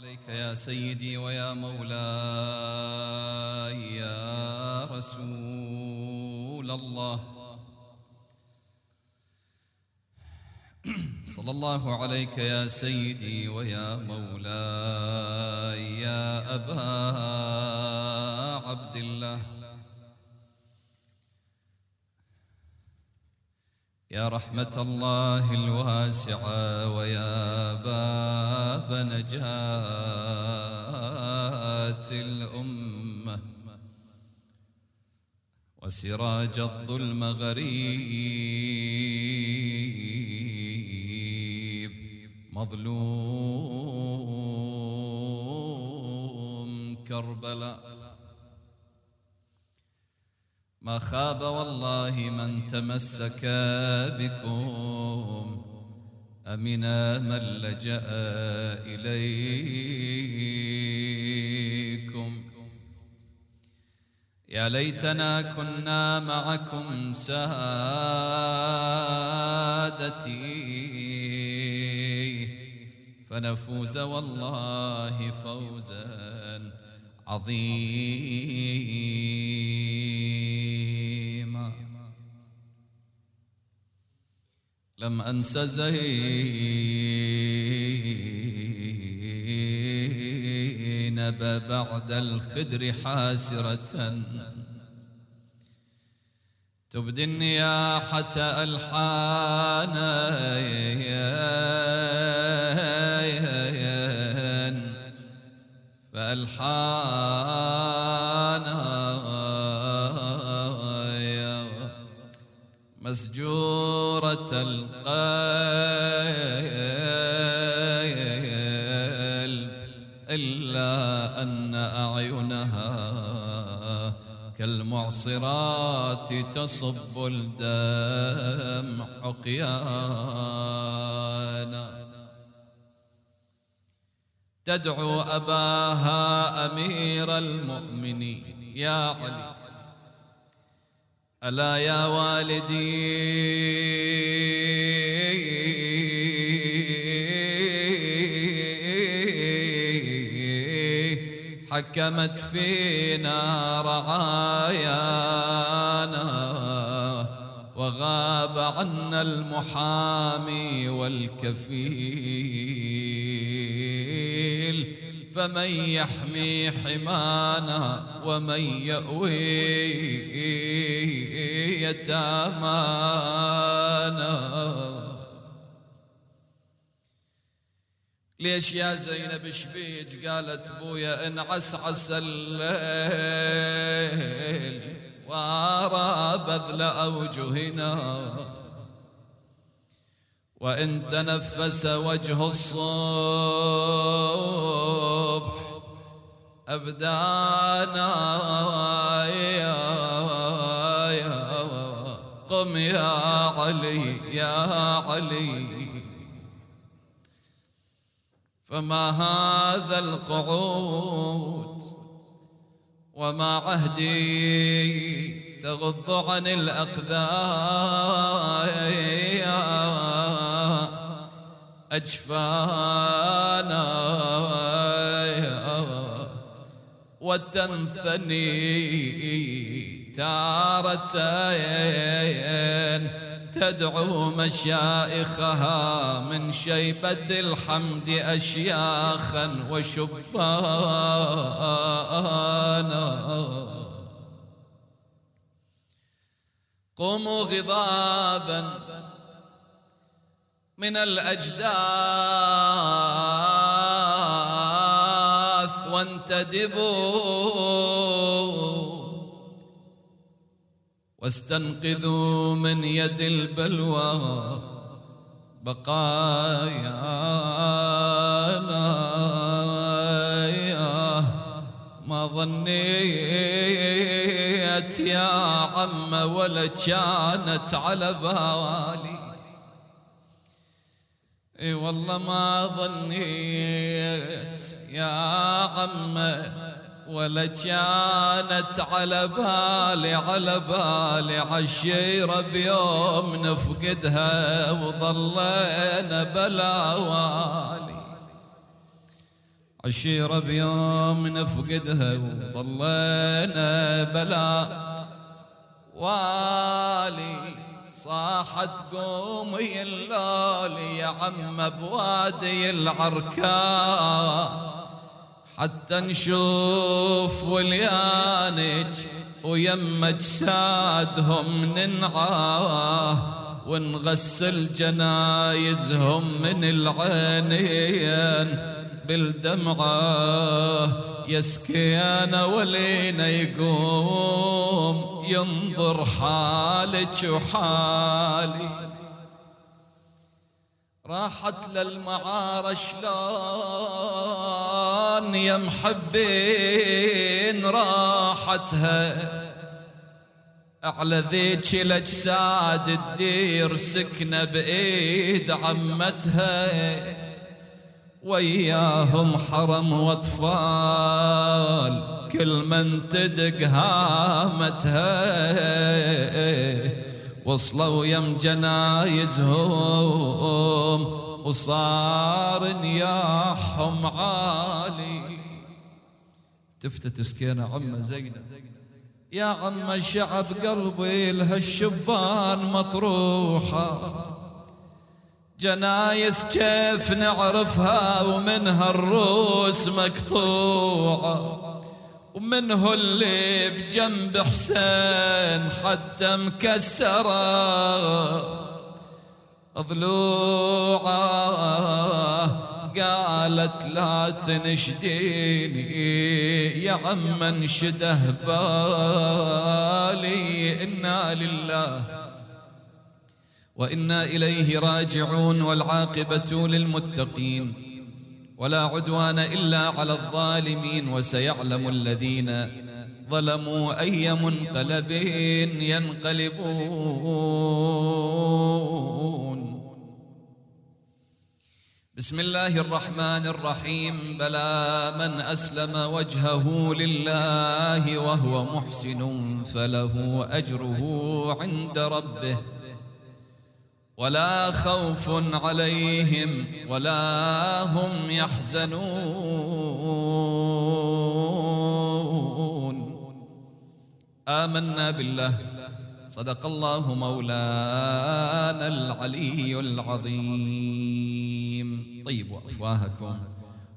عليك يا سيدي ويا مولاي يا رسول الله. صلى الله عليك يا سيدي ويا مولاي يا أبا عبد الله. يا رحمة الله الواسعة ويا باب نجاة الأمة وسراج الظلم غريب مظلوم كربلاء ما خاب والله من تمسك بكم. أمنا من لجأ إليكم. يا ليتنا كنا معكم سادتي. فنفوز والله فوزا عظيما. لم أنس زينب بعد الخدر حاسرة. تبدي النياحة ألحانا فألحانا كالمعصرات تصب الدمع عقيانا تدعو أباها أمير المؤمنين. يا علي. ألا يا والدي. حكمت فينا رعايانا وغاب عنا المحامي والكفيل. فمن يحمي حمانا ومن يأوي يتامانا ليش يا زينب شبيج قالت بويا انعسعس الليل وارى بذل أوجهنا. وإن تنفس وجه الصبح أبدانا يا يا قم يا علي يا علي. فما هذا القعود وما عهدي تغض عن الأقدار أجفانا وتنثني تارتين تدعو مشائخها من شيبة الحمد أشياخا وشبانا. قوموا غضابا من الأجداث وانتدبوا واستنقذوا من يد البلوى بقايانا ما ظنيت يا عم ولا كانت على بالي. إي والله ما ظنيت يا عم ولا كانت على بالي على بالي عالشيرة بيوم نفقدها وظلينا بلا والي. عشيرة بيوم نفقدها وظلينا بلا والي. صاحت قومي اللولي يا عم بوادي العركاء حتى نشوف وليانك ويمك سادهم ننعاه ونغسل جنايزهم من العينين بالدمعة. يسكينا ولينا يقوم ينظر حالك وحالي. راحت للمعار شلون يا محبين راحتها؟ على ذيك الأجساد الدير سكنة بإيد عمتها. وياهم حرم وأطفال كل من تدق هامتها. وصلوا يم جنايزهم. وصار نياحهم عالي. تفتت سكينة عم زينب يا عم الشعب قلبي لها الشبان مطروحة. جنايس كيف نعرفها ومنها الروس مقطوعة. ومنه اللي بجنب حسين حتى مكسرة؟ ضلوعة قالت لا تنشديني يا عم انشده بالي إنا لله وإنا إليه راجعون والعاقبة للمتقين. ولا عدوان إلا على الظالمين وسيعلم الذين ظلموا أي منقلب ينقلبون. بسم الله الرحمن الرحيم. بلى من أسلم وجهه لله وهو محسن فله أجره عند ربه. ولا خوف عليهم ولا هم يحزنون. آمنا بالله. صدق الله مولانا العلي العظيم. طيبوا أفواهكم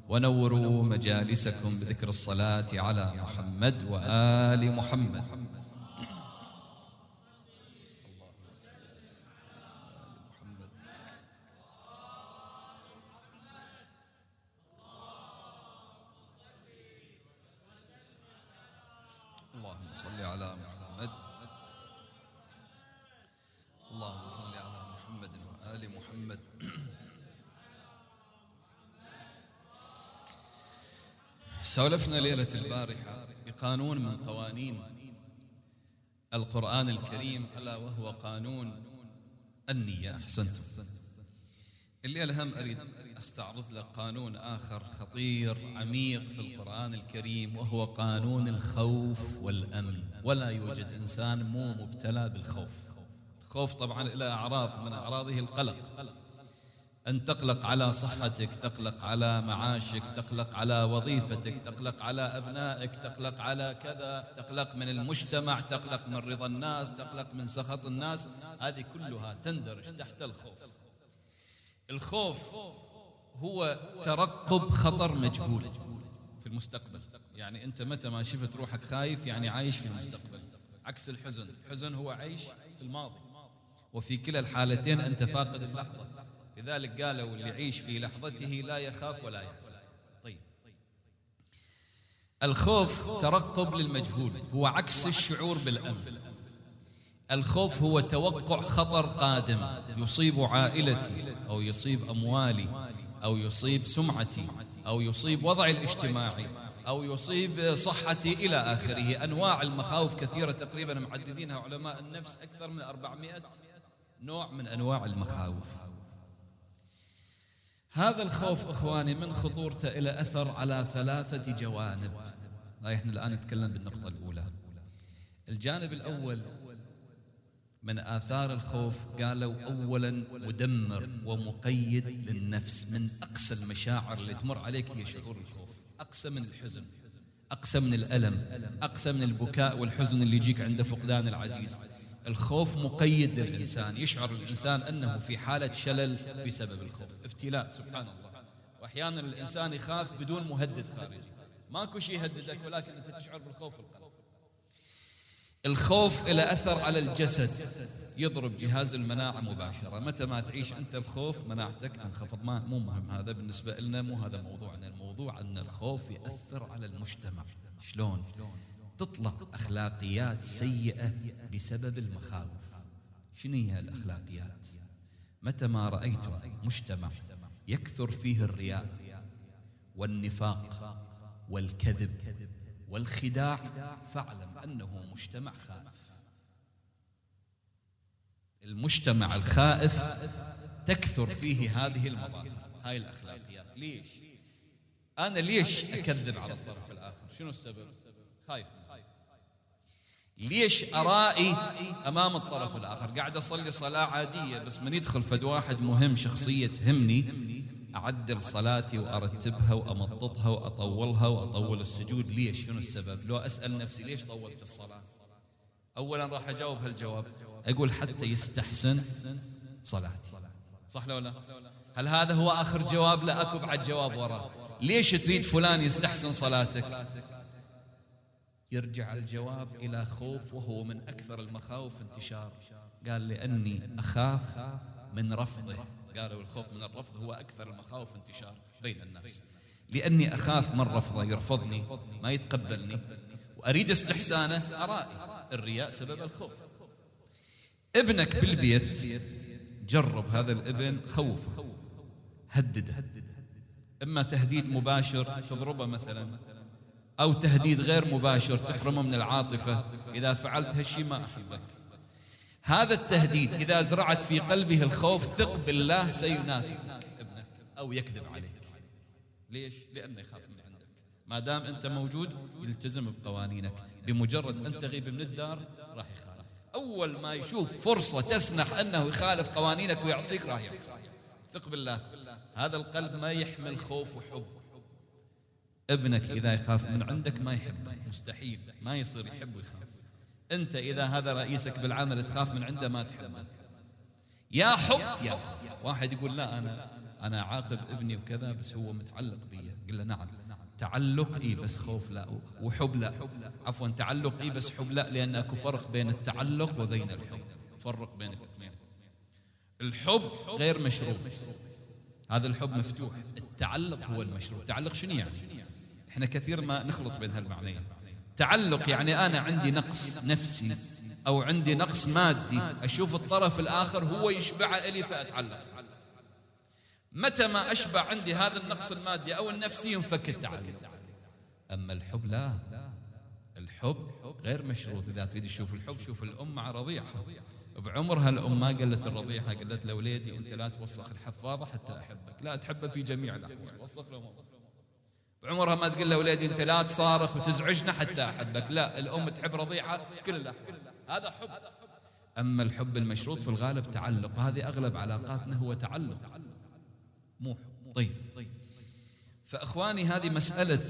ونوروا مجالسكم بذكر الصلاة على محمد وآل محمد. صل على محمد. اللهم صل على محمد وآل محمد. سولفنا ليلة البارحة بقانون من قوانين القرآن الكريم ألا وهو قانون النية. أحسنتم. الليلة هم أريد أستعرض لك قانون آخر خطير عميق في القرآن الكريم وهو قانون الخوف والأمن. ولا يوجد إنسان مو مبتلى بالخوف. الخوف طبعا له أعراض من أعراضه القلق. أن تقلق على صحتك تقلق على معاشك تقلق على وظيفتك تقلق على أبنائك تقلق على كذا تقلق من المجتمع تقلق من رضا الناس تقلق من سخط الناس. هذه كلها تندرج تحت الخوف. الخوف هو ترقب خطر مجهول في المستقبل. يعني أنت متى ما شفت روحك خايف يعني عايش في المستقبل. عكس الحزن. الحزن هو عيش في الماضي. وفي كلا الحالتين أنت فاقد اللحظة. لذلك قالوا اللي يعيش في لحظته لا يخاف ولا يحزن. طيب. الخوف ترقب للمجهول. هو عكس الشعور بالأمن. الخوف هو توقع خطر قادم يصيب عائلتي أو يصيب أموالي. أو يصيب سمعتي أو يصيب وضعي الاجتماعي أو يصيب صحتي إلى آخره. أنواع المخاوف كثيرة تقريبا معددينها علماء النفس أكثر من 400 نوع من أنواع المخاوف. هذا الخوف إخواني من خطورته إلى أثر على ثلاثة جوانب. إحنا الآن نتكلم بالنقطة الأولى. الجانب الأول من آثار الخوف قالوا أولا مدمر ومقيد للنفس من أقسى المشاعر اللي تمر عليك هي شعور الخوف. أقسى من الحزن أقسى من الألم أقسى من البكاء والحزن اللي يجيك عند فقدان العزيز. الخوف مقيد للإنسان يشعر الإنسان أنه في حالة شلل بسبب الخوف. ابتلاء سبحان الله. وأحيانا الإنسان يخاف بدون مهدد خارجي. ماكو شيء يهددك ولكن أنت تشعر بالخوف القلب الخوف له أثر على الجسد. يضرب جهاز المناعة مباشرة. متى ما تعيش أنت بخوف مناعتك تنخفض. ما مو مهم هذا بالنسبة لنا مو هذا موضوعنا الموضوع أن الخوف يأثر على المجتمع. شلون؟ تطلع أخلاقيات سيئة بسبب المخاوف. شنو هي الأخلاقيات؟ متى ما رأيتم مجتمع يكثر فيه الرياء والنفاق والكذب والخداع فاعلم أنه مجتمع خائف. المجتمع الخائف تكثر فيه هذه المظاهر هاي الأخلاقيات. ليش؟ أنا ليش أكذب على الطرف الآخر؟ شنو السبب؟ خايف ليش أرائي أمام الطرف الآخر؟ قاعد أصلي صلاة عادية بس من يدخل فد واحد مهم شخصية تهمني أعدل صلاتي وأرتبها وأمططها وأطولها وأطول السجود. ليش شنو السبب؟ لو أسأل نفسي ليش طولت الصلاة؟ أولا راح أجاوب هالجواب. أقول حتى يستحسن صلاتي. صح لو لا؟ هل هذا هو آخر جواب؟ لا أكو بعد جواب وراه ليش تريد فلان يستحسن صلاتك؟ يرجع الجواب إلى خوف وهو من أكثر المخاوف انتشار. قال لأني أخاف من رفضه. قالوا الخوف من الرفض هو أكثر المخاوف انتشار بين الناس. لأني أخاف من رفضه يرفضني ما يتقبلني وأريد استحسانه أرائي الرياء سبب الخوف. ابنك بالبيت جرب هذا الابن خوفه هدده. إما تهديد مباشر تضربه مثلا أو تهديد غير مباشر تحرمه من العاطفة إذا فعلت هالشيء ما أحبك. هذا التهديد إذا زرعت في قلبه الخوف ثق بالله سينافي ابنك أو يكذب عليك. ليش؟ لأنه يخاف من عندك. ما دام أنت موجود يلتزم بقوانينك. بمجرد أن تغيب من الدار راح يخالف. أول ما يشوف فرصة تسنح أنه يخالف قوانينك ويعصيك راح يعصيك ثق بالله. هذا القلب ما يحمل خوف وحب. ابنك إذا يخاف من عندك ما يحبك مستحيل. ما يصير يحب ويخاف. أنت إذا هذا رئيسك بالعمل تخاف من عنده ما تحبه. يا حب يا واحد يقول لا أنا أنا عاقب ابني وكذا بس هو متعلق بي. قل له نعم. تعلق إي بس خوف لا. وحب لا. عفوا تعلق إي بس حب لا لأن أكو فرق بين التعلق وبين الحب. فرق بين الاثنين. الحب غير مشروط هذا الحب مفتوح. التعلق هو المشروط التعلق شنو يعني؟ إحنا كثير ما نخلط بين هالمعنيين. تعلق يعني أنا عندي نقص نفسي أو عندي نقص مادي أشوف الطرف الآخر هو يشبعه إلي فأتعلق. متى ما أشبع عندي هذا النقص المادي أو النفسي ينفك التعلق أما الحب لا. الحب غير مشروط. إذا تريد تشوف الحب شوف الام مع رضيعها. بعمرها الام ما قالت الرضيعة قالت له وليدي انت لا توسخ الحفاضه حتى أحبك. لا تحبه في جميع الأحوال. وسخ له بعمرها ما تقول له وليدي انت لا تصارخ وتزعجنا حتى أحبك. لا الأم تحب رضيعها كل الاحوال هذا حب. أما الحب المشروط في الغالب تعلق. هذه أغلب علاقاتنا هو تعلق. مو طيب. فأخواني هذه مسألة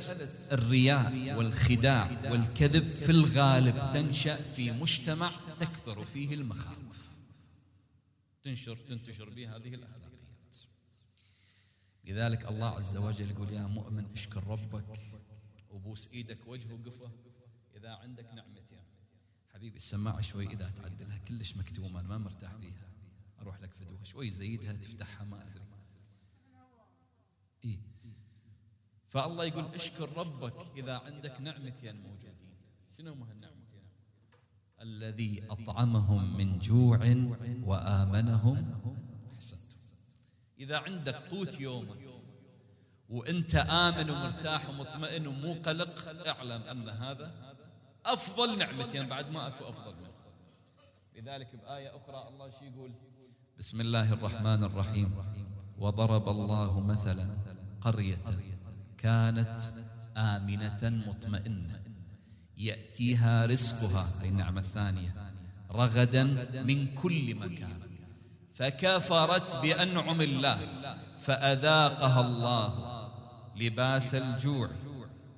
الرياء والخداع والكذب في الغالب تنشأ في مجتمع تكثر فيه المخاوف. تنشر تنتشر به هذه الاخلاقيات لذلك الله عز وجل يقول يا مؤمن اشكر ربك وبوس إيدك وجهه وقفة إذا عندك نعمتين حبيبي السماعة شوي إذا تعدلها كلش مكتومة ما مرتاح بيها أروح لك فدوه شوي زيدها تفتحها ما أدري. إيه؟ فالله يقول اشكر ربك إذا عندك نعمتين موجودين. شنو هم هالنعمتين؟ الذي أطعمهم من جوع أحسنتم إذا عندك قوت يومك وإنت آمن ومرتاح ومطمئن ومو قلق اعلم أن هذا أفضل نعمتين بعد ما أكو أفضل منه. لذلك بآية أخرى الله شو يقول؟ بسم الله الرحمن الرحيم. وضرب الله مثلا قرية كانت آمنة مطمئنة. يأتيها رزقها أي النعمة الثانية رغدا من كل مكان. فكفرت بأنعم الله فأذاقها الله لباس الجوع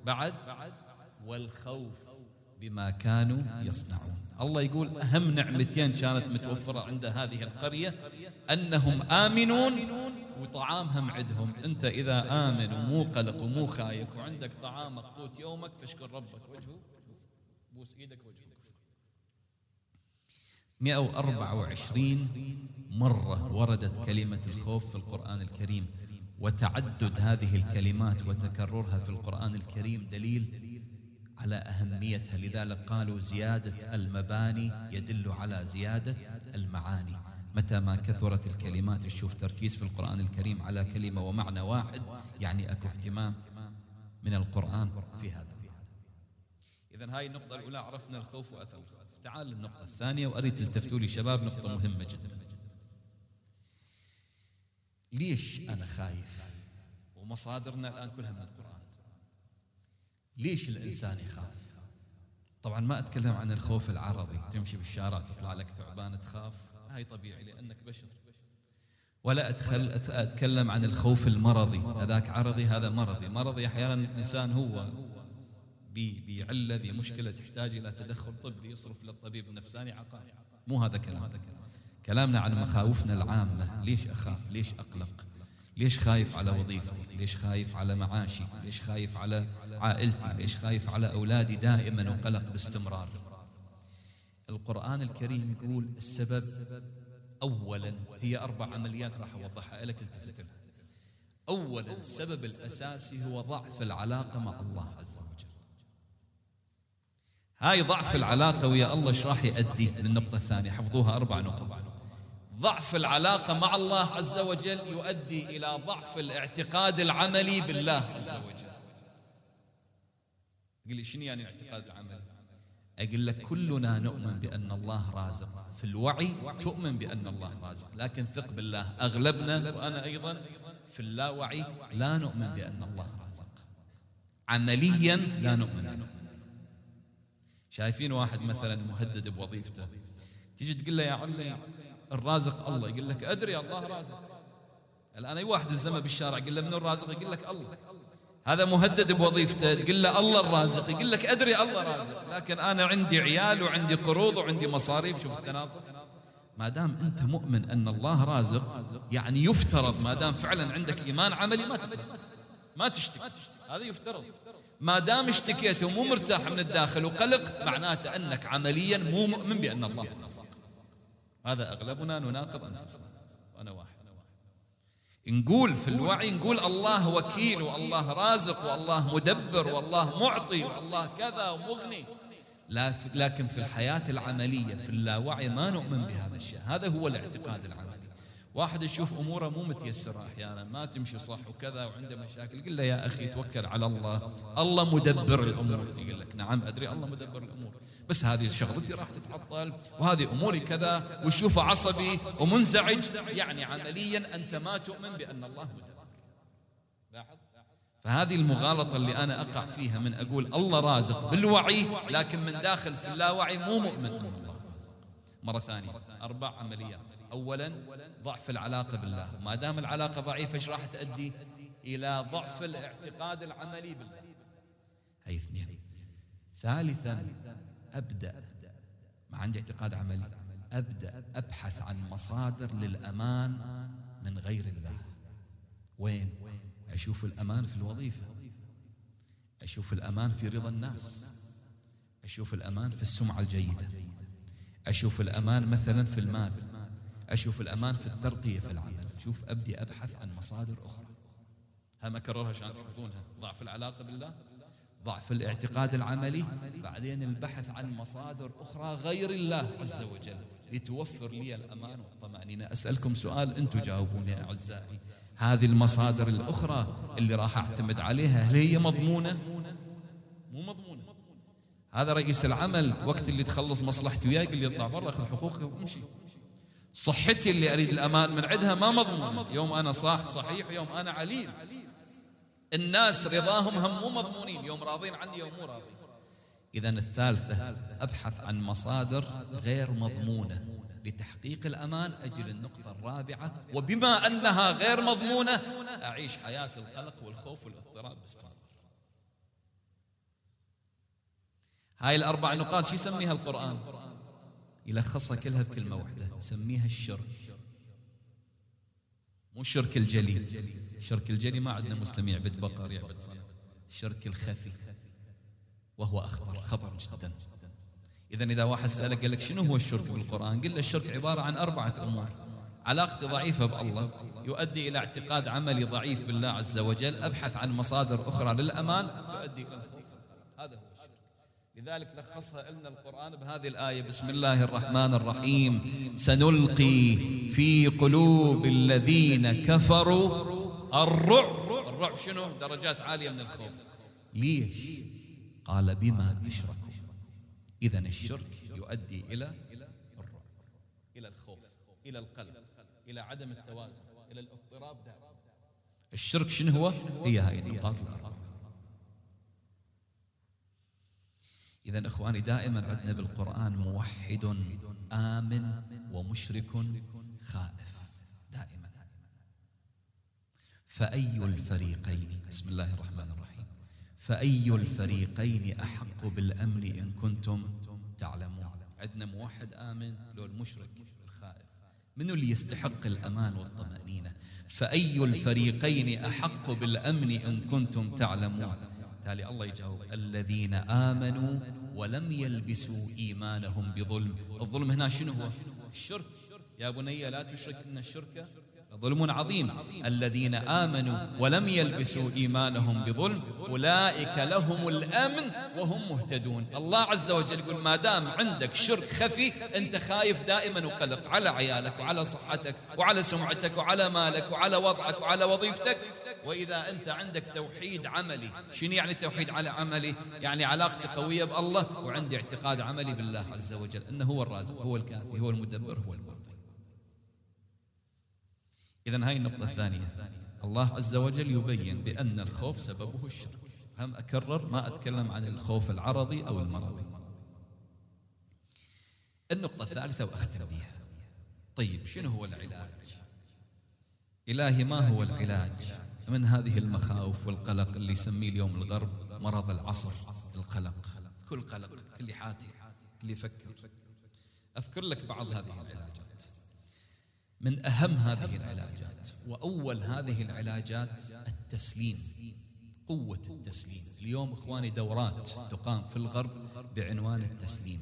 بعد والخوف بما كانوا يصنعون. الله يقول أهم نعمتين كانت متوفرة عند هذه القرية أنهم آمنون وطعامهم عندهم. أنت إذا آمن ومو قلق ومو خايف وعندك طعامك قوت يومك فاشكر ربك. وجهه بوس إيدك وجهه. 124 مرة وردت كلمة الخوف في القرآن الكريم وتعدد هذه الكلمات وتكررها في القرآن الكريم دليل على أهميتها. لذلك قالوا زيادة المباني يدل على زيادة المعاني. متى ما كثرت الكلمات تشوف تركيز في القرآن الكريم على كلمة ومعنى واحد يعني أكو اهتمام من القرآن في هذا. إذا هاي النقطة الأولى عرفنا الخوف وأثر الخوف تعال للنقطة الثانية وأريد تلتفتوا لي شباب نقطة مهمة جدا. ليش أنا خايف؟ ومصادرنا الآن كلها من القرآن. ليش الإنسان يخاف؟ طبعا ما أتكلم عن الخوف العربي تمشي بالشارع تطلع لك ثعبان تخاف. هاي طبيعي لأنك بشر. ولا أدخل أتكلم عن الخوف المرضي. هذاك عرضي هذا مرضي. مرضي أحيانا الإنسان هو. بعلة بمشكلة تحتاج إلى تدخل طبي يصرف للطبيب النفساني عقاري مو هذا كلام. كلامنا عن مخاوفنا العامة. ليش أخاف؟ ليش أقلق؟ ليش خايف على وظيفتي؟ ليش خايف على معاشي؟ ليش خايف على عائلتي؟ ليش خايف على أولادي دائما وقلق باستمرار؟ القرآن الكريم يقول السبب أولا هي أربع عمليات راح أوضحها لك التفت لها أولا السبب الأساسي هو ضعف العلاقة مع الله عز وجل. هاي ضعف العلاقة ويا الله إيش راح يؤدي للنقطة الثانية. حفظوها أربع نقاط. ضعف العلاقة مع الله عز وجل يؤدي إلى ضعف الاعتقاد العملي بالله عز وجل. قل لي شنو يعني الاعتقاد العملي أقول لك كلنا نؤمن بأن الله رازق. في الوعي تؤمن بأن الله رازق. لكن ثق بالله. أغلبنا وأنا أيضا في اللاوعي لا نؤمن بأن الله رازق. عمليا لا نؤمن به شايفين واحد مثلا مهدد بوظيفته. تيجي تقول له يا عمي الرازق الله. يقول لك أدري الله رازق. الآن أي واحد الزمه بالشارع يقول له من الرازق؟ يقول لك الله. هذا مهدد بوظيفته. تقول له الله الرازق. يقول لك أدري الله رازق. لكن أنا عندي عيال وعندي قروض وعندي مصاريف. شوف التناقض. ما دام أنت مؤمن أن الله رازق يعني يفترض ما دام فعلا عندك إيمان عملي ما تقدر ما تشتكي. هذا يفترض. ما دام اشتكيت ومو مرتاح من الداخل وقلق معناته أنك عمليا مو مؤمن بأن الله رازق هذا أغلبنا نناقض أنفسنا وأنا واحد. نقول في الوعي نقول الله وكيل والله رازق والله مدبر والله معطي والله كذا ومغني. لكن في الحياة العملية في اللاوعي ما نؤمن بهذا الشيء. هذا هو الاعتقاد العملي. واحد يشوف أموره مو متيسرة أحيانا ما تمشي صح وكذا وعنده مشاكل قل له يا أخي توكل على الله. الله مدبر الأمور. يقول لك نعم أدري الله مدبر الأمور. بس هذه شغلتي راح تتعطل وهذه أموري كذا وشوفه عصبي ومنزعج. يعني عمليا أنت ما تؤمن بأن الله مدبر. فهذه المغالطة اللي أنا أقع فيها من أقول الله رازق بالوعي لكن من داخل في اللاوعي مو مؤمن. أن الله رازق. مرة ثانية أربع عمليات. أولا ضعف العلاقة بالله. ما دام العلاقة ضعيفة إيش راح تؤدي إلى ضعف الاعتقاد العملي بالله؟ هي اثنين. ثالثا أبدأ. ما عندي اعتقاد عملي. أبدأ. أبحث عن مصادر للأمان من غير الله. وين؟ أشوف الأمان في الوظيفة. أشوف الأمان في رضا الناس. أشوف الأمان في السمعة الجيدة. أشوف الأمان مثلا في المال. أشوف الأمان في الترقية في العمل. شوف أبدي أبحث عن مصادر أخرى. هم أكررها عشان تحفظونها؟ ضعف العلاقة بالله؟ ضعف الاعتقاد العملي؟ بعدين البحث عن مصادر أخرى غير الله عز وجل لتوفر لي الأمان والطمأنينة. أسألكم سؤال أنتم جاوبوني يا أعزائي. هذه المصادر الأخرى اللي راح أعتمد عليها هل هي مضمونة؟ مو مضمونة. هذا رئيس العمل وقت اللي تخلص مصلحتي وياي يقول لي اطلع برا اخذ حقوقي وامشي. صحتي اللي أريد الأمان من عندها ما مضمونة. يوم أنا صاح صحيح يوم أنا عليل الناس رضاهم هم مو مضمونين. يوم راضين عني يوم مو راضين. إذا الثالثة أبحث عن مصادر غير مضمونة لتحقيق الأمان. أجل النقطة الرابعة. وبما أنها غير مضمونة أعيش حياة القلق والخوف والاضطراب باستمرار. هاي الأربع نقاط شو يسميها القرآن؟ يلخصها كلها بكلمة واحدة. سميها الشرك. مو الشرك الجلي. الشرك الجلي ما عندنا مسلم يعبد بقر يعبد صنم. الشرك الخفي. وهو أخطر خطر جدا. إذا إذا واحد سألك قال لك شنو هو الشرك بالقرآن؟ قل له الشرك عبارة عن أربعة أمور. علاقتي ضعيفة بالله يؤدي إلى اعتقاد عملي ضعيف بالله عز وجل أبحث عن مصادر أخرى للأمان تؤدي إلى هذا هو. لذلك لخصها لنا القرآن بهذه الآية بسم الله الرحمن الرحيم. سنلقي في قلوب الذين كفروا الرعب. الرعب شنو؟ درجات عالية من الخوف. ليش؟ قال بما أشركوا إذا الشرك يؤدي إلى الرعب إلى الخوف إلى القلق إلى عدم التوازن إلى الاضطراب دائما. الشرك شنو هو؟ هي هاي النقاط الأربعة. إذا إخواني دائما عندنا بالقرآن موحد آمن ومشرك خائف دائما. فأي الفريقين؟ بسم الله الرحمن الرحيم. فأي الفريقين أحق بالأمن إن كنتم تعلمون؟ عندنا موحد آمن لو المشرك الخائف. منو اللي يستحق الأمان والطمأنينة؟ فأي الفريقين أحق بالأمن إن كنتم تعلمون؟ بالتالي الله يجاوب. الذين آمنوا ولم يلبسوا إيمانهم بظلم. الظلم هنا شنو هو؟ الشرك يا بني لا تشرك إن الشرك ظلم عظيم. الذين آمنوا ولم يلبسوا إيمانهم بظلم أولئك لهم الأمن وهم مهتدون. الله عز وجل يقول ما دام عندك شرك خفي أنت خايف دائما وقلق على عيالك وعلى صحتك وعلى سمعتك وعلى مالك وعلى وضعك وعلى وظيفتك. وإذا أنت عندك توحيد عملي شنو يعني التوحيد على عملي؟ يعني علاقتي قوية بالله وعندي اعتقاد عملي بالله عز وجل أنه هو الرازق هو الكافي هو المدبر هو المعطي. إذا هاي النقطة الثانية. الله عز وجل يبين بأن الخوف سببه الشرك. هم أكرر ما أتكلم عن الخوف العرضي أو المرضي. النقطة الثالثة وأختم بها طيب شنو هو العلاج؟ إلهي ما هو العلاج؟ من هذه المخاوف والقلق اللي يسميه اليوم الغرب مرض العصر القلق. كل قلق كل حاتي كل يفكر. أذكر لك بعض هذه العلاجات. من أهم هذه العلاجات وأول هذه العلاجات التسليم قوة التسليم. اليوم إخواني دورات تقام في الغرب بعنوان التسليم.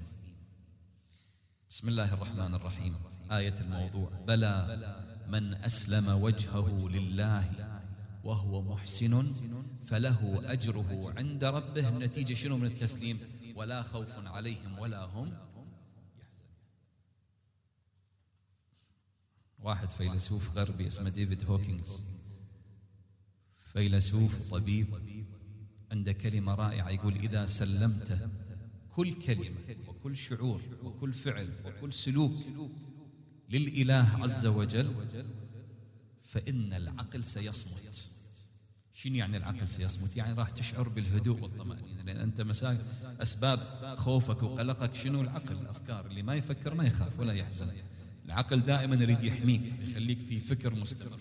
بسم الله الرحمن الرحيم. آية الموضوع بلى من أسلم وجهه لله وهو محسن فله أجره عند ربه. النتيجة شنو من التسليم؟ ولا خوف عليهم ولا هم واحد فيلسوف غربي اسمه ديفيد هوكينغز. فيلسوف طبيب عنده كلمة رائعة يقول إذا سلمت كل كلمة وكل شعور وكل فعل وكل سلوك للإله عز وجل فإن العقل سيصمت. شنو يعني العقل سيصمت؟ يعني راح تشعر بالهدوء والطمأنينة. لأن أنت مساك أسباب خوفك وقلقك شنو العقل؟ الأفكار اللي ما يفكر ما يخاف ولا يحزن. العقل دائما يريد يحميك يخليك في فكر مستمر.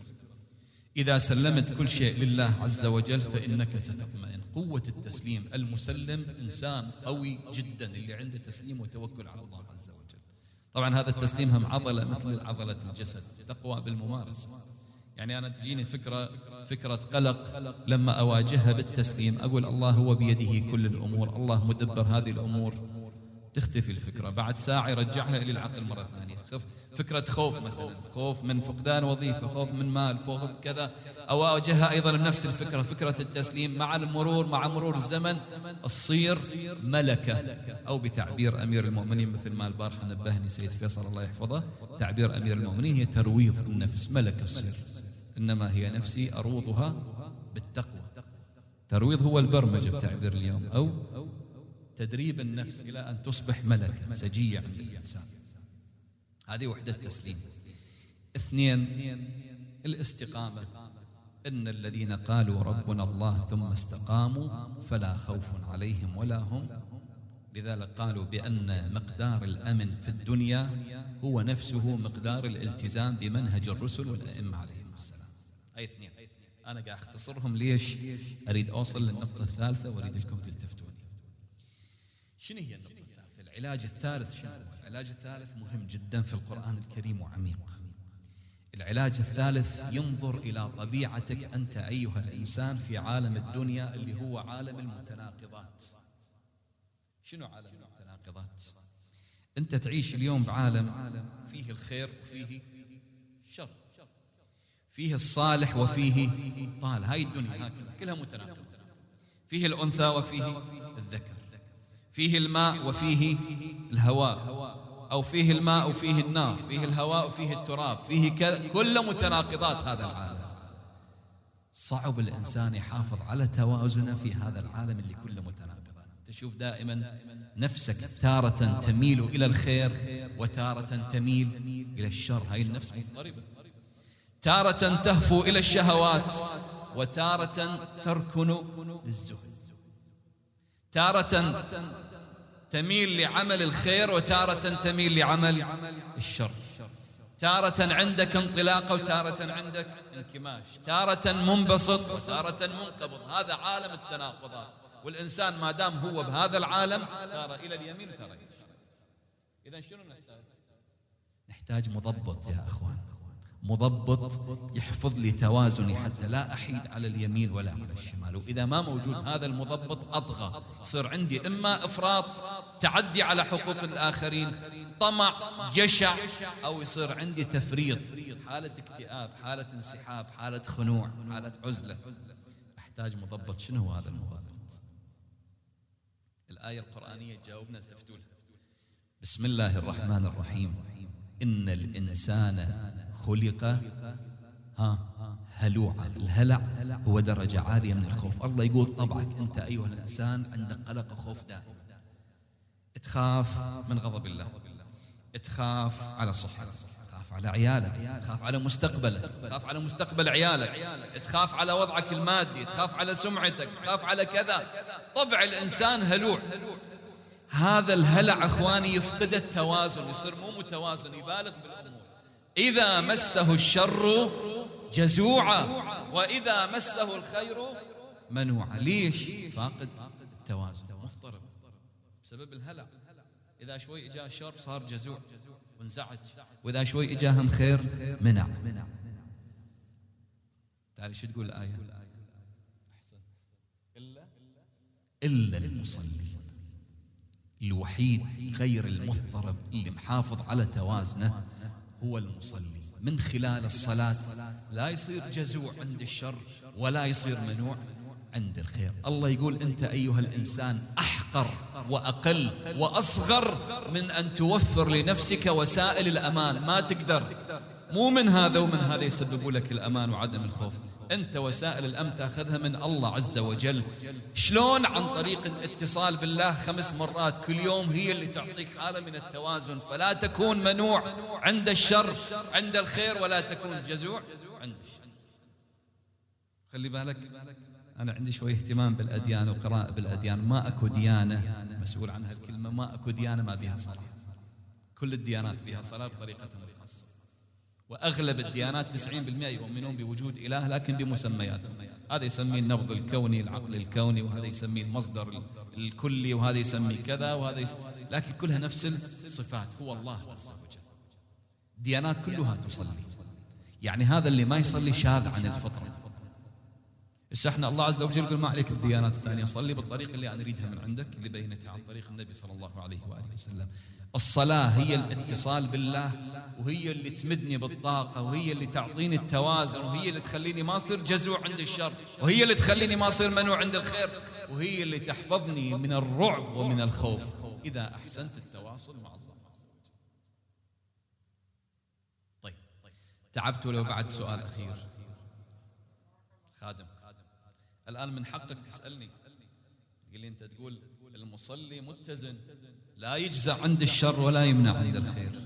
إذا سلمت كل شيء لله عز وجل فإنك ستطمئن. قوة التسليم المسلم إنسان قوي جدا اللي عنده تسليم وتوكل على الله عز وجل. طبعا هذا التسليم هم عضلة مثل عضلة الجسد تقوى بالممارسة. يعني أنا تجيني فكرة فكرة قلق لما أواجهها بالتسليم. أقول الله هو بيده كل الأمور الله مدبر هذه الأمور. تختفي الفكرة. بعد ساعة يرجعها إلى العقل مرة ثانية. فكرة خوف مثلا. خوف من فقدان وظيفة خوف من مال خوف كذا. أواجهها أيضا نفس الفكرة فكرة التسليم مع المرور مع مرور الزمن. تصير ملكة. أو بتعبير أمير المؤمنين مثل ما البارحة نبهني سيد فيصل الله يحفظه. تعبير أمير المؤمنين هي ترويض النفس ملكة تصير إنما هي نفسي أروضها بالتقوى. ترويض هو البرمجة بتعبير اليوم أو تدريب النفس إلى أن تصبح ملكة سجية عند الإنسان. هذه وحدة تسليم. اثنين الاستقامة. إن الذين قالوا ربنا الله ثم استقاموا فلا خوف عليهم ولا هم. لذلك قالوا بأن مقدار الأمن في الدنيا هو نفسه مقدار الالتزام بمنهج الرسل والأئمة عليهم. أي اثنين. أنا قاعد أختصرهم ليش؟ أريد أوصل للنقطة الثالثة وأريد لكم تلتفتوني. شنو هي النقطة الثالثة؟ العلاج الثالث شنو العلاج الثالث مهم جدا في القرآن الكريم وعميق. العلاج الثالث ينظر إلى طبيعتك أنت أيها الإنسان في عالم الدنيا اللي هو عالم المتناقضات. شنو عالم المتناقضات؟ أنت تعيش اليوم بعالم فيه الخير وفيه فيه الصالح وفيه طال هاي الدنيا هكذا كلها متناقضة. فيه الأنثى وفيه الذكر. فيه الماء وفيه الهواء. أو فيه الماء وفيه النار. فيه الهواء وفيه التراب. فيه كذا كل متناقضات هذا العالم. صعب الإنسان يحافظ على توازنه في هذا العالم اللي كله متناقضات تشوف دائما نفسك تارة تميل إلى الخير وتارة تميل إلى الشر. هاي النفس مضطربة. تارة تهفو إلى الشهوات وتارة تركن للزهد. تارة تميل لعمل الخير وتارة تميل لعمل الشر. تارة عندك انطلاقة وتارة عندك انكماش. تارة منبسط وتارة منقبض. هذا عالم التناقضات. والإنسان ما دام هو بهذا العالم تارة إلى اليمين وتارة إلى الشمال. إذا شنو نحتاج؟ نحتاج مضبط يا أخوان. مضبط يحفظ لي توازني حتى لا أحيد على اليمين ولا على الشمال. وإذا ما موجود هذا المضبط أطغى. يصير عندي إما إفراط تعدي على حقوق الآخرين طمع جشع أو يصير عندي تفريط. حالة اكتئاب حالة انسحاب حالة خنوع حالة عزلة. أحتاج مضبط. شنو هو هذا المضبط؟ الآية القرآنية تجاوبنا التفتولها بسم الله الرحمن الرحيم. إن الإنسان خلق ها هلوعا. الهلع هو درجة عالية من الخوف. الله يقول طبعك أنت أيها الإنسان عندك قلق وخوف دائم تخاف من غضب الله. تخاف على صحتك. تخاف على عيالك. تخاف على مستقبلك. تخاف على مستقبل عيالك. تخاف على وضعك المادي. تخاف على سمعتك. تخاف على كذا. طبع الإنسان هلوع. هذا الهلع أخواني يفقد التوازن. يصير مو متوازن يبالغ بالأمور. إذا مسه الشر جزوعا وإذا مسه الخير منوعا. ليش؟ فاقد التوازن مضطرب بسبب الهلع. إذا شوي إجاه الشر صار جزوع وانزعج. وإذا شوي إجاهم خير منع. تعالي شو تقول الآية؟ إلا إلا المصلين. الوحيد غير المضطرب اللي محافظ على توازنه هو المصلي من خلال الصلاة. لا يصير جزوع عند الشر ولا يصير منوع عند الخير. الله يقول أنت أيها الإنسان أحقر وأقل وأصغر من أن توفر لنفسك وسائل الأمان. ما تقدر. مو من هذا ومن هذا يسببوا لك الأمان وعدم الخوف. أنت وسائل الأمن تأخذها من الله عز وجل. شلون عن طريق الاتصال بالله خمس مرات كل يوم هي اللي تعطيك حالة من التوازن؟ فلا تكون منوع عند الشر عند الخير ولا تكون جزوع عند الشر. خلي بالك أنا عندي شوي اهتمام بالأديان وقراءة بالأديان. ما أكو ديانة مسؤول عنها الكلمة ما أكو ديانة ما بها صلاة. كل الديانات بها صلاة بطريقتهم الخاصة وأغلب الديانات 90% يؤمنون بوجود إله لكن بمسمياتهم هذا يسميه النبض الكوني العقل الكوني وهذا يسميه المصدر الكلي وهذا يسميه كذا وهذا يسميه لكن كلها نفس الصفات. هو الله عز وجل. ديانات كلها تصلي. يعني هذا اللي ما يصلي شاذ عن الفطرة. بس إحنا الله عز وجل يقول ما عليك بالديانات الثانية صلي بالطريقة اللي أنا أريدها من عندك اللي بينتها عن طريق النبي صلى الله عليه وآله وسلم. الصلاة هي الاتصال بالله وهي اللي تمدني بالطاقة وهي اللي تعطيني التوازن وهي اللي تخليني ما أصير جزوع عند الشر وهي اللي تخليني ما أصير منوع عند الخير وهي اللي تحفظني من الرعب ومن الخوف. إذا أحسنت التواصل مع الله طيب تعبت ولو بعد سؤال أخير؟ خادم. الآن من حقك تسألني. تقول لي أنت تقول المصلي متزن لا يجزع عند الشر ولا يمنع عند الخير.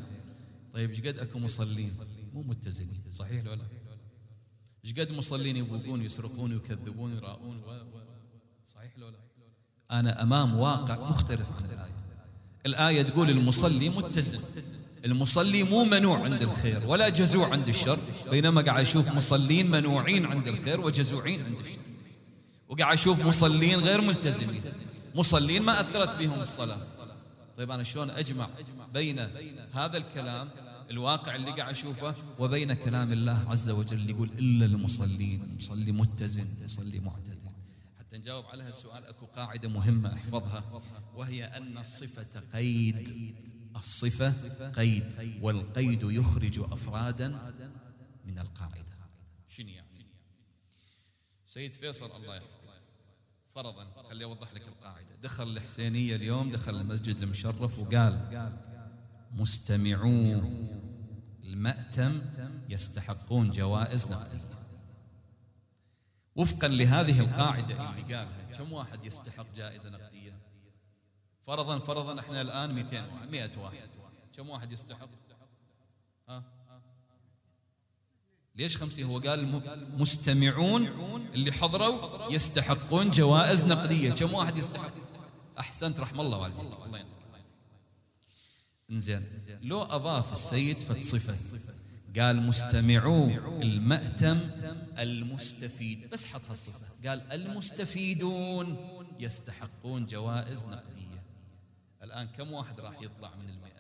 طيب إيش قد أكو مصلين؟ مو متزنين صحيح ولا إيش قد مصلين يبوقون يسرقون ويكذبون ويراؤون و... و... صحيح ولا أنا أمام واقع مختلف عن الآية. الآية تقول المصلي متزن. المصلي مو منوع عند الخير ولا جزوع عند الشر بينما قاعد أشوف مصلين منوعين عند الخير وجزوعين عند الشر. وقاعد أشوف مصلين غير ملتزمين. مصلين ما أثرت بهم الصلاة. طيب أنا شلون أجمع بين هذا الكلام الواقع اللي قاعد أشوفه وبين كلام الله عز وجل اللي يقول إلا المصلين المصلي متزن المصلي معتدل. حتى نجاوب على هالسؤال أكو قاعدة مهمة أحفظها وهي أن الصفة قيد. الصفة قيد والقيد يخرج أفرادا من القاعدة. شنو يعني؟ سيد فيصل الله يحفظه فرضا خلي أوضح لك القاعدة. دخل الحسينية اليوم دخل المسجد المشرف وقال مستمعو المأتم يستحقون جوائز نقدية وفقا لهذه القاعدة اللي قالها كم واحد يستحق جائزة نقدية؟ فرضا فرضا إحنا الآن 200 واحد 100 واحد. كم واحد يستحق؟ ها؟ ليش خمسين هو قال مستمعون اللي حضروا يستحقون جوائز نقدية. كم واحد يستحق؟ أحسنت رحم الله والديك. الله انزين. لو أضاف السيد فد صفة. قال مستمعو المأتم المستفيد. بس حط هالصفة. قال المستفيدون يستحقون جوائز نقدية. الآن كم واحد راح يطلع من المئة؟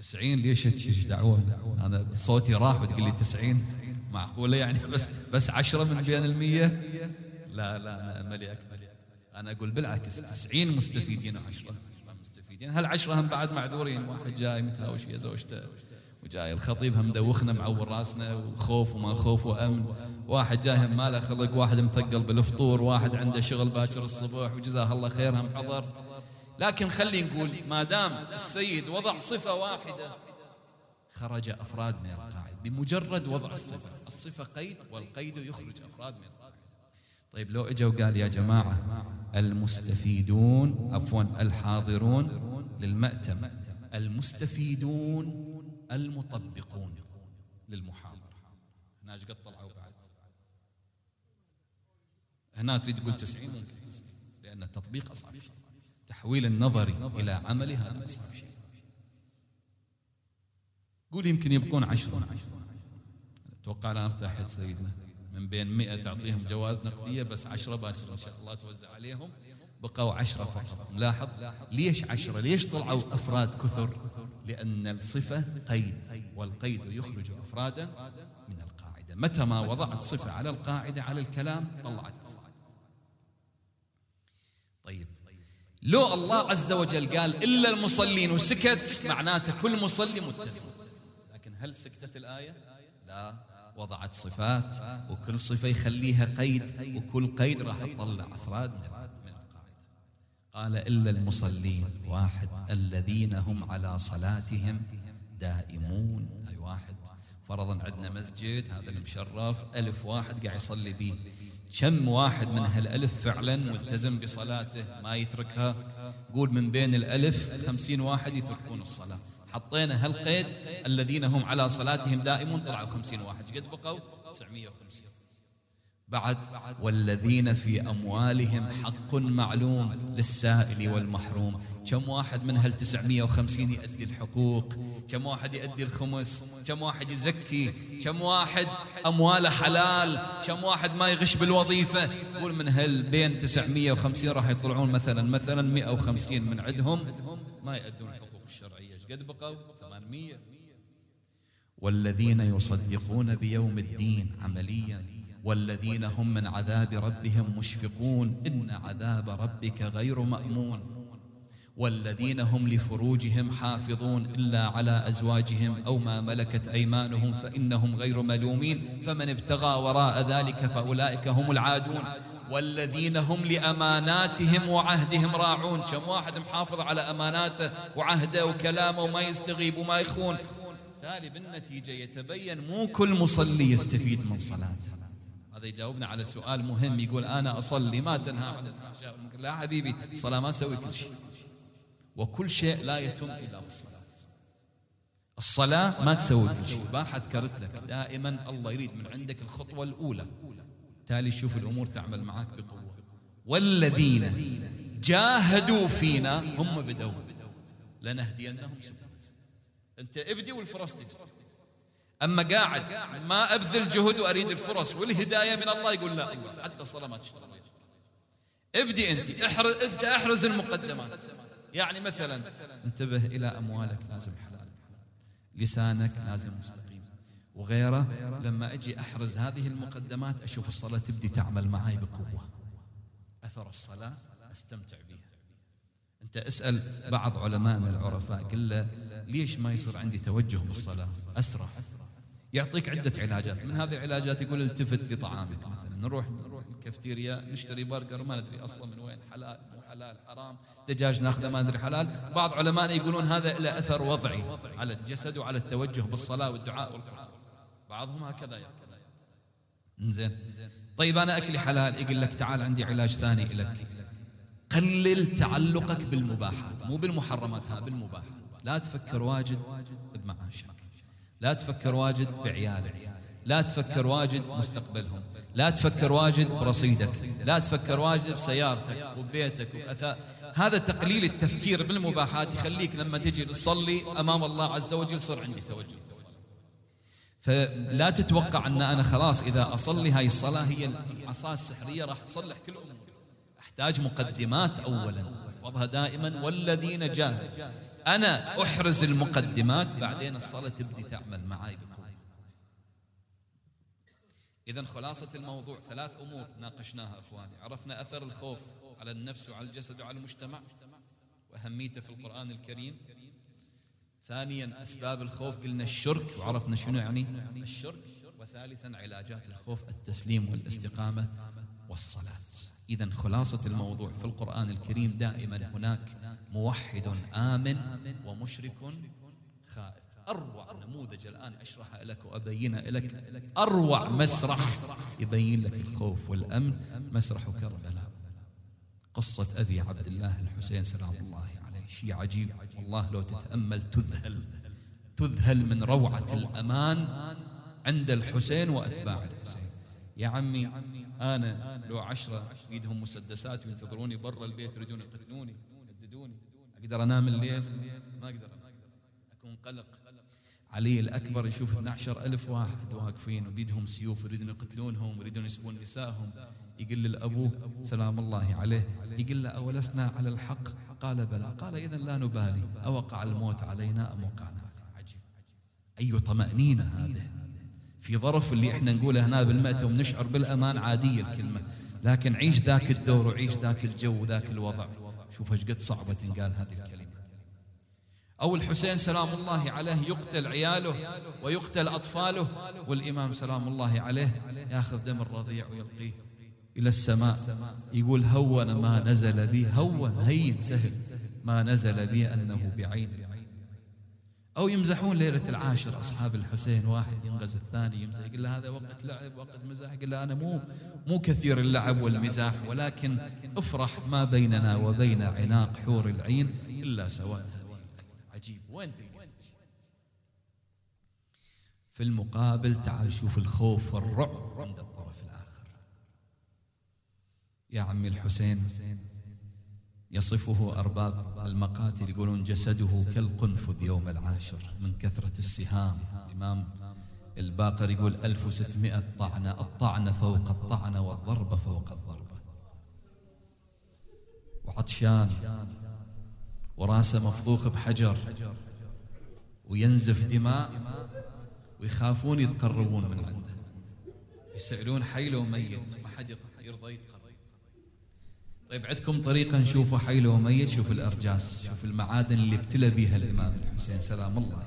تسعين؟ ليش إيش دعوة؟ أنا صوتي راح وتقول لي تسعين؟ معقولة يعني؟ بس بس عشرة من بين المية؟ لا لا أنا أملي أكثر أنا أقول بالعكس تسعين مستفيدين عشرة مستفيدين. هالعشرة هم بعد معذورين؟ واحد جاي متهاوش ويا زوجته وجاي الخطيب هم مدوخنا معور راسنا وخوف وما خوف وأمن. واحد جاي ما له خلق واحد مثقل بالفطور واحد عنده شغل باكر الصبح وجزاه الله خير هم حضر. لكن خلي نقول ما دام السيد وضع صفة واحدة خرج أفراد من القاعدة بمجرد وضع الصفة الصفة قيد والقيد يخرج أفراد من القاعدة طيب لو اجى وقال يا جماعة المستفيدون عفوا الحاضرون للمأتم المستفيدون المطبقون للمحاضرة. هنا إيش قد طلعوا بعد؟ هنا تريد تقول 90 ممكن 90 لأن التطبيق أصعب تحويل النظري إلى عملي هذا أصعب شيء قول يمكن يبقون عشرة. أتوقع الآن ارتاحت سيدنا. من بين مئة تعطيهم جواز نقدية بس عشرة باكر إن شاء الله توزع عليهم. بقوا عشرة فقط. ملاحظ ليش عشرة؟ ليش طلعوا أفراد كثر؟ لأن الصفة قيد والقيد يخرج أفرادا من القاعدة. متى ما وضعت صفة على القاعدة على الكلام طلعت أفراد. طيب لو الله عز وجل قال إلا المصلين وسكت معناته كل مصلي متزن لكن هل سكتت الآية؟ لا. وضعت صفات وكل صفة يخليها قيد وكل قيد راح تطلع أفراد من قال إلا المصلين واحد الذين هم على صلاتهم دائمون. أي واحد. فرضا عندنا مسجد هذا المشرف ألف واحد قاعد يصلي به. كم واحد من هالألف فعلا ملتزم بصلاته ما يتركها؟ قول من بين الألف خمسين واحد يتركون الصلاة. حطينا هالقيد الذين هم على صلاتهم دائمون طلعوا خمسين واحد. قد بقوا 950 بعد والذين في أموالهم حق معلوم للسائل والمحروم. كم واحد من هال 950 يؤدي الحقوق؟ كم واحد يؤدي الخمس؟ كم واحد يزكي؟ كم واحد أمواله حلال؟ كم واحد ما يغش بالوظيفة؟ قول من هال بين 950 راح يطلعون مثلا مثلا 150 من عندهم ما يؤدون الحقوق الشرعية. قد بقوا؟ 800 والذين يصدقون بيوم الدين عمليا والذين هم من عذاب ربهم مشفقون إن عذاب ربك غير مأمون. والذين هم لفروجهم حافظون إلا على أزواجهم أو ما ملكت أيمانهم فإنهم غير ملومين. فمن ابتغى وراء ذلك فأولئك هم العادون. والذين هم لأماناتهم وعهدهم راعون. كم واحد محافظ على أماناته وعهده وكلامه وما يستغيب وما يخون. تالي بالنتيجة يتبين مو كل مصلي يستفيد من صلاته. هذا يجاوبنا على سؤال مهم يقول أنا أصلي ما تنهى عن الفحشاء والمنكر. لا حبيبي الصلاة ما تسوي كل شيء. وكل شيء لا يتم إلا بالصلاة. الصلاة ما تسوي كل شيء. بارحة ذكرت لك. دائما الله يريد من عندك الخطوة الأولى. تالي شوف الأمور تعمل معك بقوة. والذين جاهدوا فينا هم بدوا لنهدينهم سبل أنت ابدي والفرص تجي. أما قاعد ما أبذل جهد وأريد الفرص والهداية من الله يقول لا حتى الصلاه ما تشتغل ابدي أنت احرز أنت أحرز المقدمات. يعني مثلا انتبه إلى أموالك لازم حلال لسانك لازم مستقيم. وغيره لما أجي أحرز هذه المقدمات أشوف الصلاة تبدي تعمل معي بقوة. أثر الصلاة أستمتع بها أنت اسأل بعض علمائنا العرفاء قل له ليش ما يصير عندي توجه بالصلاة؟ أسرع. يعطيك عدة علاجات. من هذه العلاجات يقول التفت لطعامك مثلا. نروح نروح الكافتيريا نشتري برجر ما ندري أصلا من وين حلال مو حلال حرام دجاج ناخذه ما ندري حلال. بعض علمائنا يقولون هذا له أثر وضعي على الجسد وعلى التوجه بالصلاة والدعاء والقرآن. بعضهم هكذا يقول زين طيب أنا أكلي حلال يقول لك تعال عندي علاج ثاني لك قلل تعلقك بالمباحات مو بالمحرمات ها بالمباحات. لا تفكر واجد بمعاشك. لا تفكر واجد بعيالك لا تفكر واجد مستقبلهم لا تفكر واجد برصيدك لا تفكر واجد بسيارتك وببيتك وبأثاء هذا تقليل التفكير بالمباحات يخليك لما تجي تصلي أمام الله عز وجل يصير عندي توجه. فلا تتوقع أن أنا خلاص إذا أصلي هاي الصلاة هي العصا السحرية راح تصلح كل أمور أحتاج مقدمات أولا. احفظها دائما والذين جاهدوا. أنا أحرز المقدمات بعدين الصلاة تبدي تعمل معي بقوة إذا خلاصة الموضوع ثلاث أمور ناقشناها أخواني. عرفنا أثر الخوف على النفس وعلى الجسد وعلى المجتمع وأهميته في القرآن الكريم. ثانيا أسباب الخوف قلنا الشرك وعرفنا شنو يعني الشرك. وثالثا علاجات الخوف التسليم والاستقامة. والصلاة. إذا خلاصة الموضوع في القرآن الكريم دائما هناك موحد آمن ومشرك خائف. أروع نموذج الآن أشرحه لك وأبينه لك أروع مسرح يبين لك الخوف والأمن. مسرح كربلاء. قصة أبي عبد الله الحسين سلام الله عليه. شيء عجيب. والله لو تتأمل تذهل. تذهل من روعة الأمان عند الحسين وأتباع الحسين. يا عمي أنا لو عشرة بيدهم مسدسات وينتظروني برا البيت يريدون يقتلوني يهددوني. أقدر أنام الليل؟ ما أقدر. أكون قلق. علي الأكبر يشوف 12 ألف واحد واقفين وبيدهم سيوف يريدون يقتلونهم ويريدون يسبون نسائهم. يقول للأبو سلام الله عليه. يقول له أولسنا على الحق؟ قال بلى. قال إذا لا نبالي. أوقع الموت علينا أم وقعنا عليه؟ عجيب. أي طمأنينة هذه؟ في ظرف اللي إحنا نقوله هنا بالمأتة ونشعر بالأمان عادية الكلمة. لكن عيش ذاك الدور وعيش ذاك الجو وذاك الوضع. شوف إيش قد صعبة تنقال هذه الكلمة. أو الحسين سلام الله عليه يقتل عياله ويقتل أطفاله والإمام سلام الله عليه يأخذ دم الرضيع ويلقيه إلى السماء. يقول هون ما نزل بي هون هين سهل ما نزل بي أنه بعين أو يمزحون ليلة العاشر أصحاب الحسين واحد ينغز الثاني يمزح يقول له هذا وقت لعب وقت مزاح يقول له أنا مو مو كثير اللعب والمزاح ولكن افرح ما بيننا وبين عناق حور العين إلا سواد عجيب. وين تلقى؟ في المقابل تعال شوف الخوف والرعب عند الطرف الآخر. يا عمي الحسين يصفه أرباب المقاتل يقولون جسده كالقنفذ يوم العاشر من كثرة السهام. الإمام الباقر يقول 1600 طعنة الطعنة فوق الطعنة والضربة فوق الضربة وعطشان وراسه مفضوخ بحجر وينزف دماء ويخافون يتقربون من عنده. يسألون حي لو ميت ما حد يرضى يتقرب. طيب عندكم طريقة نشوفه حي لو ميت شوف الأرجاس شوف المعادن اللي ابتلى بها الإمام الحسين سلام الله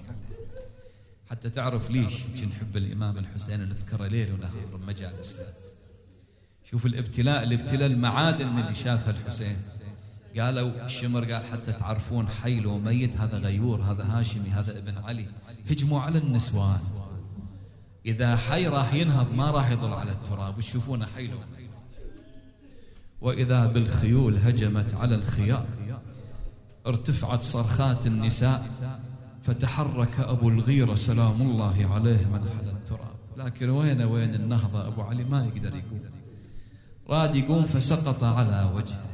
حتى تعرف ليش نحب الإمام الحسين ونذكره ليل ونهار بمجالسنا شوف الابتلاء اللي ابتلى المعادن اللي شافها الحسين. قالوا الشمر قال حتى تعرفون حي لو ميت هذا غيور هذا هاشمي هذا ابن علي. هجموا على النسوان. إذا حي راح ينهض ما راح يظل على التراب. وتشوفونه حي لو ميت وإذا بالخيول هجمت على الخيار ارتفعت صرخات النساء فتحرك أبو الغيرة سلام الله عليه من حل التراب. لكن وين وين النهضة أبو علي؟ ما يقدر يقول راد يقوم فسقط على وجهه.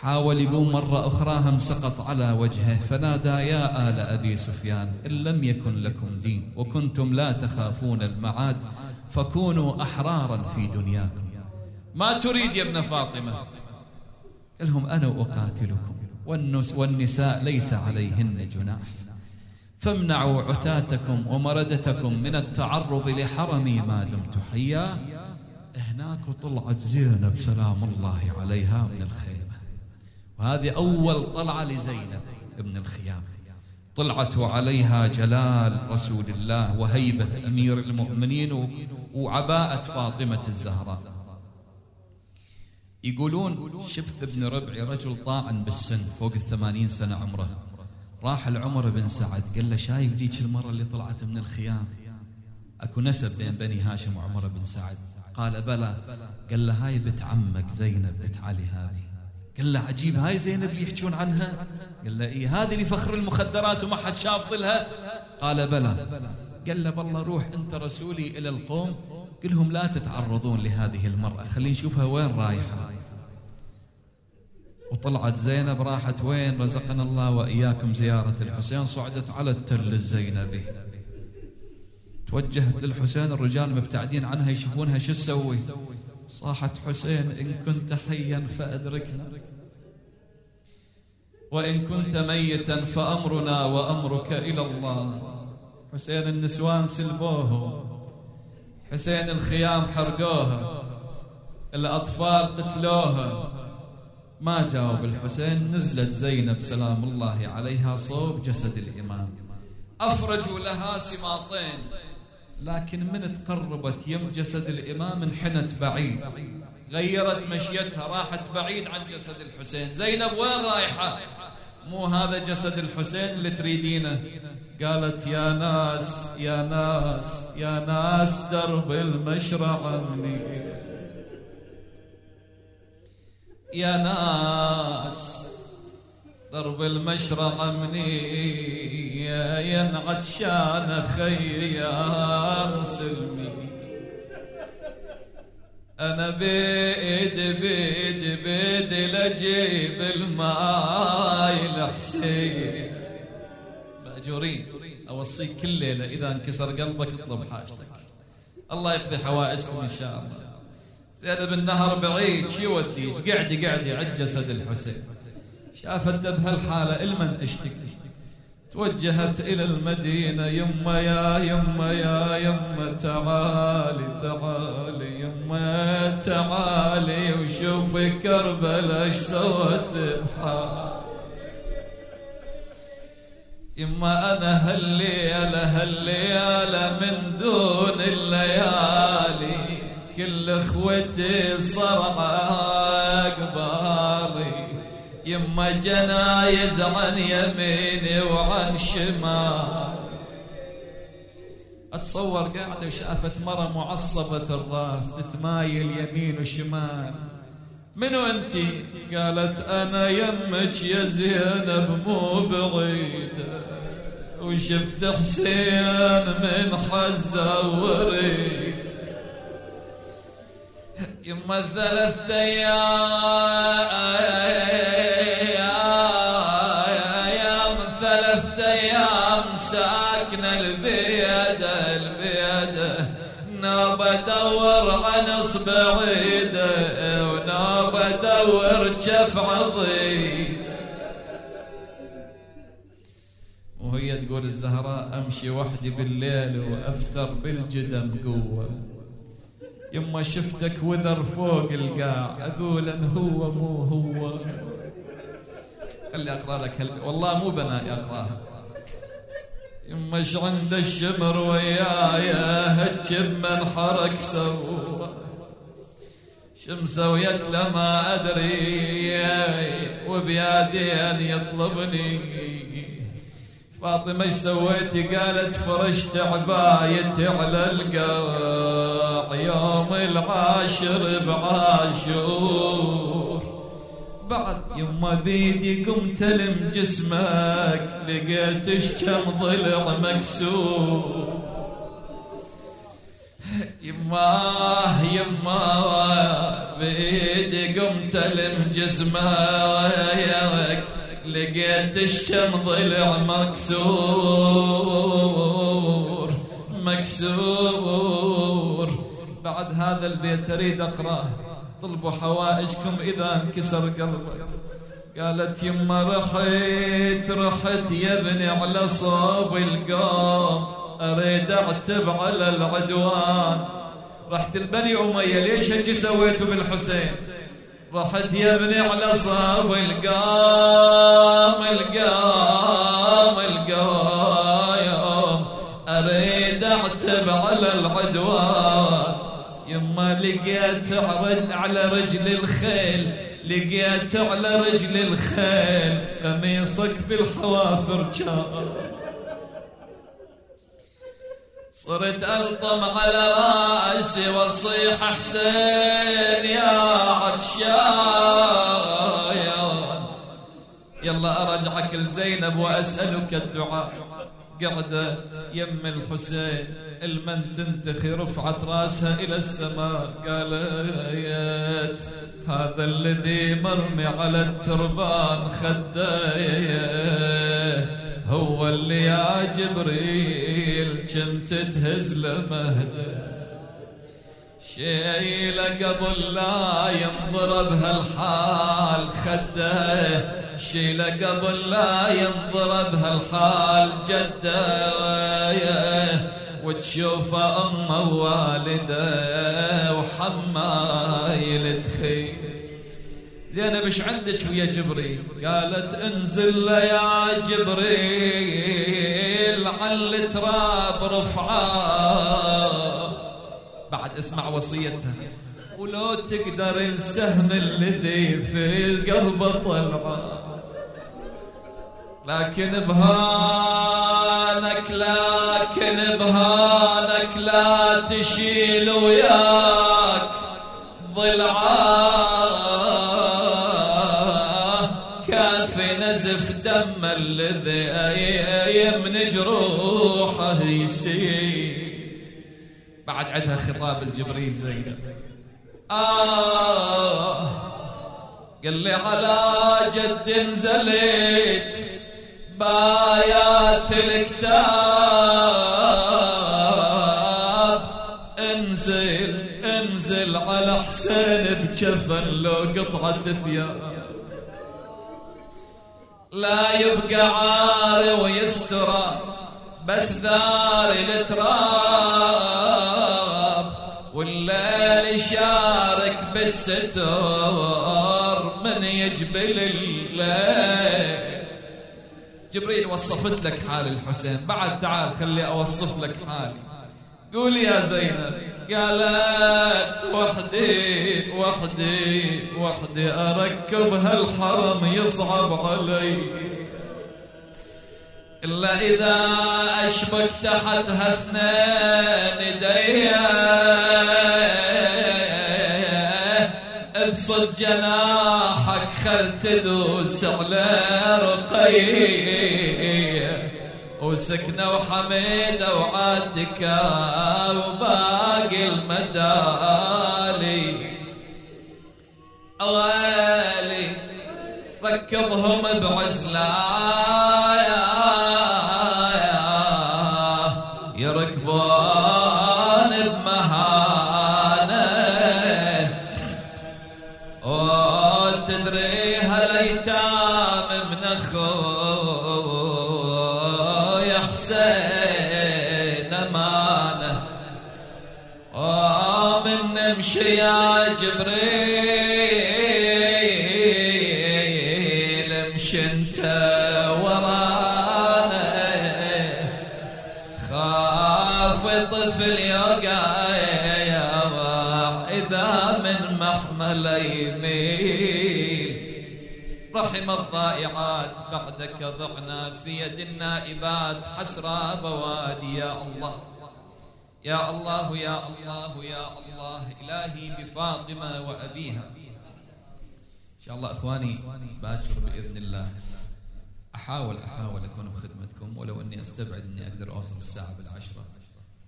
حاول يقوم مرة أخرى هم سقط على وجهه فنادى يا آل أبي سفيان إن لم يكن لكم دين وكنتم لا تخافون المعاد فكونوا أحرارا في دنياكم. ما تريد يا ابن فاطمة؟ قال لهم أنا أقاتلكم. والنساء ليس عليهن جناح. فامنعوا عتاتكم ومردتكم من التعرض لحرمي ما دمت حيا. هناك طلعت زينب سلام الله عليها من الخيمة. وهذه أول طلعة لزينب من الخيام. طلعت عليها جلال رسول الله وهيبة أمير المؤمنين وعباءة فاطمة الزهراء. يقولون شبث بن ربعي رجل طاعن بالسن فوق الثمانين سنة عمره. راح لعمر بن سعد قال له شايف ذيك المرة اللي طلعت من الخيام؟ أكو نسب بين بني هاشم وعمر بن سعد. قال بلى. قال له هاي بنت عمك زينب بنت علي هذه. قال له عجيب هاي زينب اللي يحجون عنها؟ قال له إيه هذه اللي فخر المخدرات وما حد شاف ظلها؟ قال بلى. قال له بالله روح أنت رسولي إلى القوم قل لهم لا تتعرضون لهذه المرأة. خلينا نشوفها وين رايحة. وطلعت زينب راحت وين؟ رزقنا الله وإياكم زيارة الحسين صعدت على التل الزينبي. توجهت للحسين الرجال مبتعدين عنها يشوفونها شو تسوي؟ صاحت حسين إن كنت حيا فأدركنا. وإن كنت ميتا فأمرنا وأمرك إلى الله. حسين النسوان سلبوه. حسين الخيام حرقوها الأطفال قتلوها ما جاوب الحسين نزلت زينب سلام الله عليها صوب جسد الإمام. أفرجوا لها سماطين لكن من تقربت يم جسد الإمام انحنت بعيد. غيرت مشيتها راحت بعيد عن جسد الحسين. زينب وين رايحة؟ مو هذا جسد الحسين اللي تريدينه. قالت يا ناس يا ناس يا ناس درب المشرع عني. يا ناس المشرق مني ينعد شان خيام سلمي أنا بيد بيد بيد لجيب الماي الحسين. ماجورين أوصيك كل ليلة إذا انكسر قلبك اطلب حاجتك. الله يقضي حوائجكم إن شاء الله. زينب النهر بعيد شو يوديك قعدي قعدي عد جسد الحسين؟ شافت بهالحالة المن تشتكي؟ توجهت إلى المدينة يما يا يما يا يما تعالي تعالي يما تعالي وشوفي كربلاء إيش سوت بحال يما أنا هالليلة هالليلة من دون الليالي. كل اخوتي صرعى قباري يما جنايز عن يميني وعن شمال اتصور قاعدة وشافت مرة معصبة الراس تتمايل يمين وشمال. منو انتي قالت أنا يمك يا زينب مو بعيدة وشفت حسين من حزة وريد. يما ثلاث أيام ثلاث أيام ساكن البيدة البيدة نوب ادور عن اصبع ايده ونوب ادور جف عضيد وهي تقول الزهراء أمشي وحدي بالليل وأفتر بالجدم قوة. يما شفتك وذر فوق القاع أقول أن هو مو هو. خلي أقرأ لك هل... والله مو بنائي أقرأها. يما عند الشمر ويايا هجب من حرك سوى. شمسويت له ما أدري وبيادين يطلبني. فاطمة إيش سويتي؟ قالت فرشت عبايتي على القاع يوم العاشر بعاشور. بعد يما بيدي قمت ألم جسمك لقيت كم ضلع مكسور. يما يما بيدي قمت ألم جسمك. لقيت الشم ضلع مكسور مكسور. بعد هذا البيت أريد أقرأه. طلبوا حوائجكم إذا انكسر قلبك قالت يما رحت رحت يا ابني على صوب القوم. أريد أعتب على العدوان. رحت البني أمية ليش هيك سويتوا بالحسين؟ رحت يا ابني على صوب القام القام القام أريد أعتب على العدوان. يما لقيت على رجل الخيل لقيت على رجل الخيل. قميصك بالحوافر كان صرت ألطم على رأسي واصيح حسين يا عطشان. يلا أرجعك لزينب وأسألك الدعاء. قعدت يم الحسين المن تنتخي رفعت راسها إلى السماء. قالت هذا الذي مرمي على التربان خديه. هو اللي يا جبريل كنت تهز له مهده شيله قبل لا ينضرب هالحال خده. شيله قبل لا ينضرب هالحال جده. وتشوفه أمه ووالده وحمايل تخيل. زينب إيش عندك ويا جبريل؟ قالت انزل يا جبريل على التراب رفعه. بعد اسمع وصيتها. ولو تقدر السهم الذي في القلب طلعه. لكن بهانك لكن بهانك لا تشيل وياك. ضلعاه بعد عندها خطاب الجبريل زينب. آه قال لي على جد نزلت بايات الكتاب. انزل انزل على حسين بجفن لو قطعة ثياب. لا يبقى عاري ويسترى بس ذاري التراب والليل يشارك بالستر من يجبل الليل. جبريل وصفت لك حال الحسين. بعد تعال خلي أوصف لك حالي. قول يا زينب قالت وحدي وحدي وحدي أركب هالحرم يصعب علي. إلا إذا أشبك تحتها اثنين ديه ابسط جناحك خل تدوس على رقية. وسكنة وحميدة وعاتكة وباقي المدالي. أوالي ركبهم بعزلايا يا جبريل امشي انت ورانا. خاف طفل يوقع اذا من محمل يميل. رحم الضائعات بعدك ضعنا في يد النائبات حسرى بوادي يا الله. يا الله يا الله يا الله إلهي بفاطمة وأبيها. إن شاء الله إخواني باكر بإذن الله. أحاول أحاول أكون بخدمتكم ولو أني أستبعد أني أقدر أوصل الساعة بالعشرة.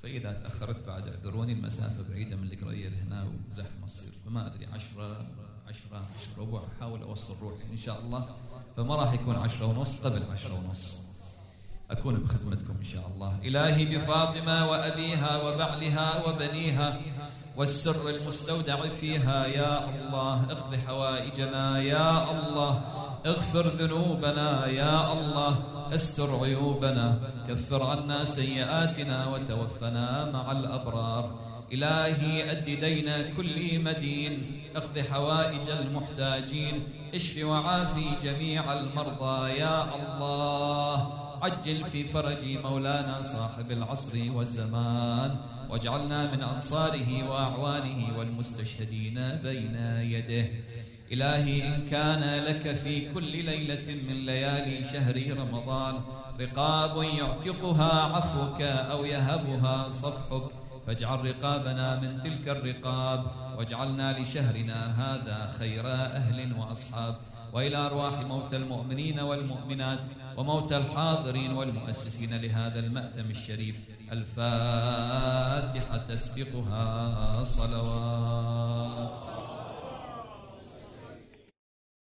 فإذا تأخرت بعد اعذروني المسافة بعيدة من القرية لهنا وزحمة تصير. فما أدري عشرة عشرة عشرة ربع أحاول أوصل روحي إن شاء الله. فما راح يكون عشرة ونص قبل عشرة ونص. أكون بخدمتكم إن شاء الله. إلهي بفاطمة وأبيها وبعلها وبنيها والسر المستودع فيها يا الله اقض حوائجنا يا الله اغفر ذنوبنا يا الله استر عيوبنا كفر عنا سيئاتنا وتوفنا مع الأبرار. إلهي أد دين كل مدين اقض حوائج المحتاجين اشف وعافي جميع المرضى يا الله. عجل في فرج مولانا صاحب العصر والزمان. واجعلنا من أنصاره وأعوانه والمستشهدين بين يده. إلهي إن كان لك في كل ليلة من ليالي شهر رمضان رقاب يعتقها عفوك أو يهبها صفحك. فاجعل رقابنا من تلك الرقاب. واجعلنا لشهرنا هذا خير أهل وأصحاب. وإلى أرواح موتى المؤمنين والمؤمنات وموتى الحاضرين والمؤسسين لهذا المأتم الشريف الفاتحة تسبقها صلوات.